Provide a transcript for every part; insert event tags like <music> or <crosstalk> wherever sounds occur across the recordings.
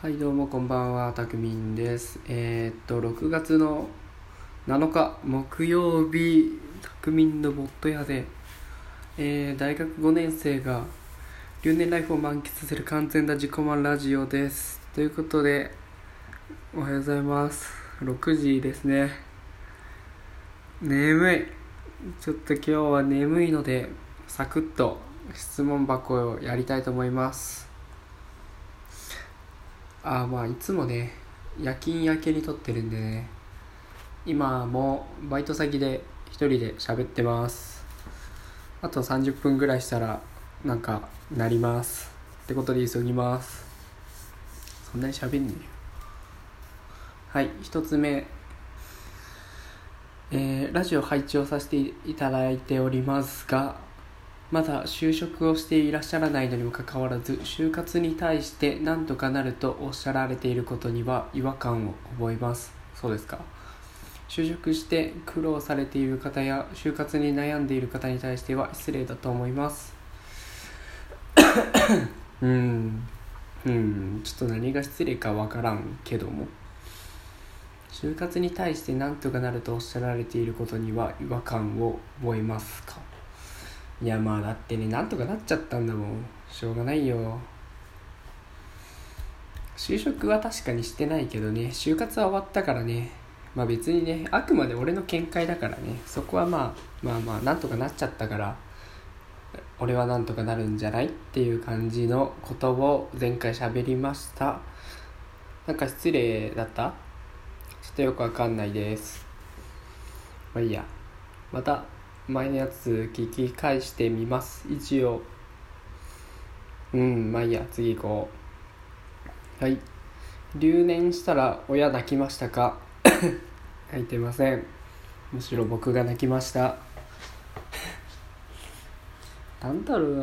はいどうもこんばんはたくみんです。えー、っと6月の7日木曜日たくみんのボット屋で、えー、大学5年生が留年ライフを満喫する完全な自己満ラジオです。ということでおはようございます。6時ですね。眠い。ちょっと今日は眠いのでサクッと質問箱をやりたいと思います。ああまあいつもね夜勤明けに撮ってるんでね今もバイト先で一人で喋ってます。あと30分ぐらいしたらなんかなります。ってことで急ぎます。そんなに喋んねえよ。はい一つ目。えー、ラジオ配置をさせていただいておりますがまだ就職をしていらっしゃらないのにもかかわらず就活に対して何とかなるとおっしゃられていることには違和感を覚えます。そうですか。就職して苦労されている方や就活に悩んでいる方に対しては失礼だと思います。<coughs> うん。うん。ちょっと何が失礼かわからんけども。就活に対して何とかなるとおっしゃられていることには違和感を覚えますか？いやまあだってねなんとかなっちゃったんだもん。しょうがないよ。就職は確かにしてないけどね。就活は終わったからね。まあ別にねあくまで俺の見解だからね。そこはまあまあまあなんとかなっちゃったから俺はなんとかなるんじゃないっていう感じのことを前回喋りました。なんか失礼だった？ちょっとよくわかんないです。まあいいや。また前のやつ聞き返してみます。一応。うんまあいいや。次行こう。はい。留年したら親泣きましたか？<coughs> 泣いてません。むしろ僕が泣きました。<laughs> なんだろう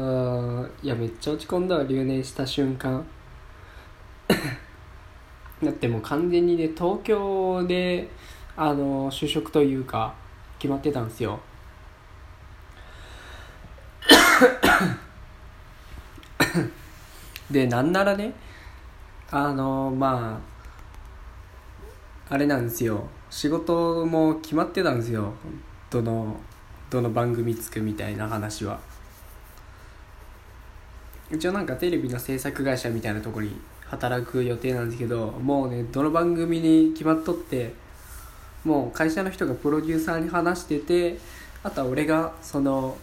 な。いやめっちゃ落ち込んだわ留年した瞬間。<coughs> だってもう完全にね東京であの就職というか決まってたんですよ。<coughs> でなんならねあのまああれなんですよ。仕事も決まってたんですよ。どのどの番組つくみたいな話は。一応なんかテレビの制作会社みたいなとこに働く予定なんですけどもうねどの番組に決まっとってもう会社の人がプロデューサーに話しててあとは俺がその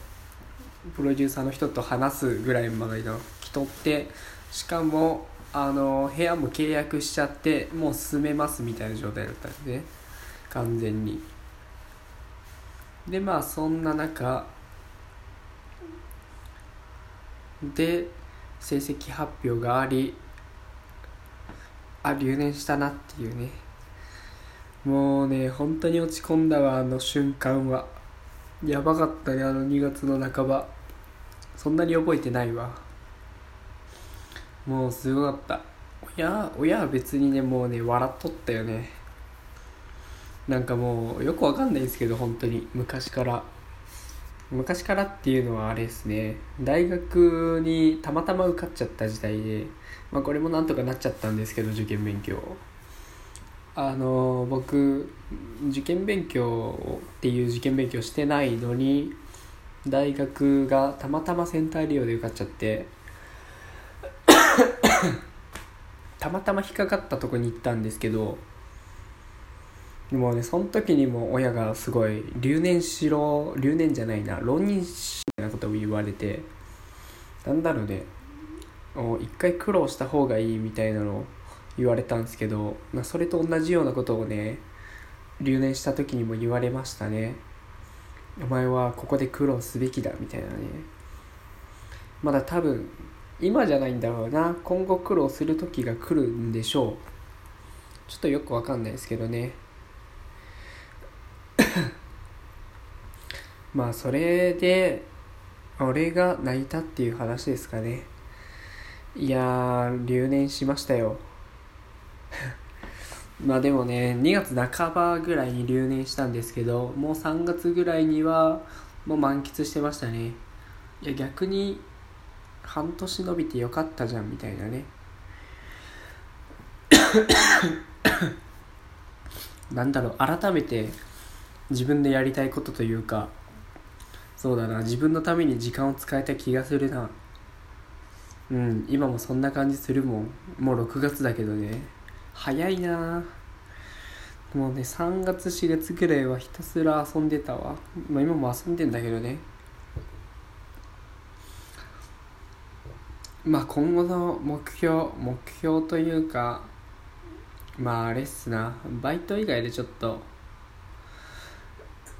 プロデューサーの人と話すぐらいまでの来とってしかもあの部屋も契約しちゃってもう住めますみたいな状態だったんですね。完全に。でまあそんな中で成績発表がありあ留年したなっていうね。もうね本当に落ち込んだわあの瞬間は。やばかったねあの2月の半ば。そんなに覚えてないわ。もうすごかった。親親は別にねもうね笑っとったよね。なんかもうよくわかんないんですけど本当に。昔から。昔からっていうのはあれですね。大学にたまたま受かっちゃった時代で、まあ、これもなんとかなっちゃったんですけど受験勉強。あの僕受験勉強っていう受験勉強してないのに大学がたまたまセンター利用で受かっちゃって <coughs> たまたま引っかかったとこに行ったんですけどもうねその時にも親がすごい留年しろ留年じゃないな浪人しみたいなことを言われてなんだろうね一回苦労した方がいいみたいなのを言われたんですけど、まあ、それと同じようなことをね留年した時にも言われましたね。お前はここで苦労すべきだみたいなね。まだ多分今じゃないんだろうな。今後苦労する時が来るんでしょう。ちょっとよくわかんないですけどね。<coughs> まあそれで俺が泣いたっていう話ですかね。いやー留年しましたよ。まあでもね2月半ばぐらいに留年したんですけどもう3月ぐらいにはもう満喫してましたね。いや逆に半年伸びてよかったじゃんみたいなね。<coughs> なんだろう改めて自分でやりたいことというかそうだな自分のために時間を使えた気がするな。うん今もそんな感じするもん。もう6月だけどね。早いな。もうね3月4月ぐらいはひたすら遊んでたわ。まあ今も遊んでんだけどね。まあ今後の目標目標というかまああれっすな。バイト以外でちょっと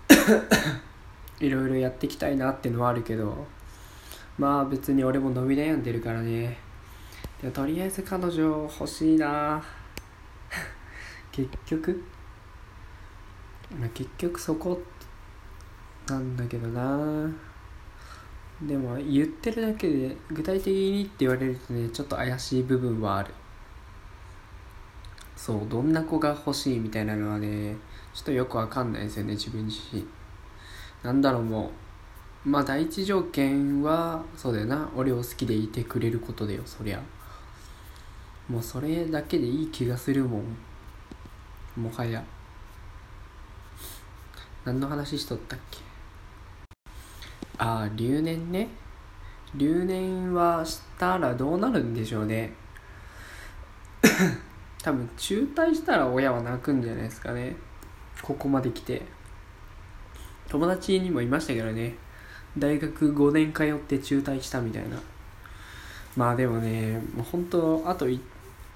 <coughs> いろいろやっていきたいなってのはあるけどまあ別に俺も伸び悩んでるからね。でとりあえず彼女欲しいな。結局？まあ結局そこなんだけどな。でも言ってるだけで具体的にって言われるとねちょっと怪しい部分はある。そうどんな子が欲しいみたいなのはねちょっとよくわかんないですよね自分自身。なんだろうもうまあ第一条件はそうだよな俺を好きでいてくれることだよそりゃ。もうそれだけでいい気がするもん。もはや。何の話しとったっけ？ああ留年ね。留年はしたらどうなるんでしょうね。<coughs> 多分中退したら親は泣くんじゃないですかね。ここまで来て。友達にもいましたけどね。大学5年通って中退したみたいな。まあでもねもう本当あと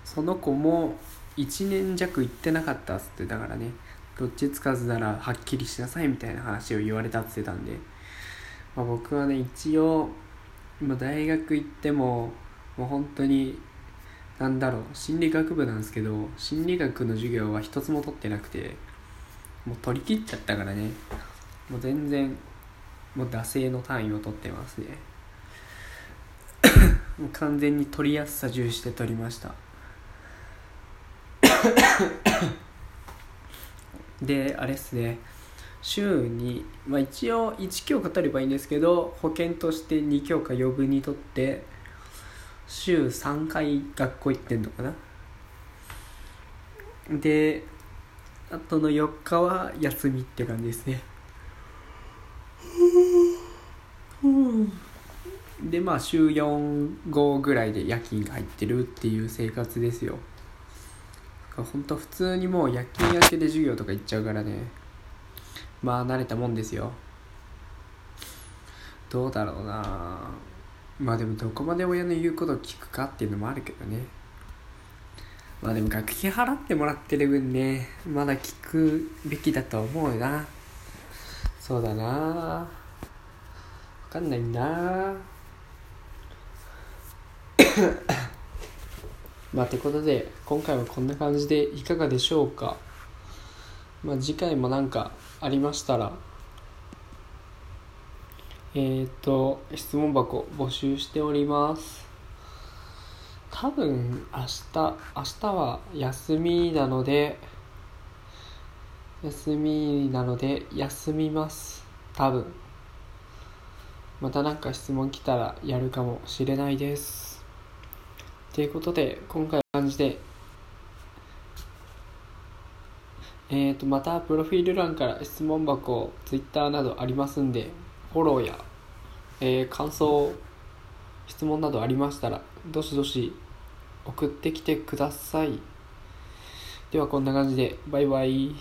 その子も1年弱行ってなかったっつってだからね。どっちつかずならはっきりしなさいみたいな話を言われたっつってたんで、まあ、僕はね一応、まあ、大学行ってももう本当になんだろう心理学部なんですけど心理学の授業は一つも取ってなくてもう取り切っちゃったからね。もう全然もう惰性の単位を取ってますね。<coughs> もう完全に取りやすさ重視で取りました。<coughs> であれっすね。週に、まあ、一応1教科取ればいいんですけど保険として2教科余分に取って週3回学校行ってんのかな。であとの4日は休みって感じですね。でまあ週45ぐらいで夜勤が入ってるっていう生活ですよ。ほんと普通にもう夜勤明けで授業とか行っちゃうからね。まあ慣れたもんですよ。どうだろうな。まあでもどこまで親の言うことを聞くかっていうのもあるけどね。まあでも学費払ってもらってる分ね。まだ聞くべきだと思うよな。そうだな。わかんないな。<coughs> まあてことで今回はこんな感じでいかがでしょうか。まあ次回もなんかありましたらえっ、と質問箱募集しております。多分明日明日は休みなので休みなので休みます。多分。また何か質問来たらやるかもしれないです。ということで、今回は感じで、えっ、ー、と、また、プロフィール欄から質問箱、Twitter などありますんで、フォローや、えー、感想、質問などありましたら、どしどし送ってきてください。では、こんな感じで、バイバイ。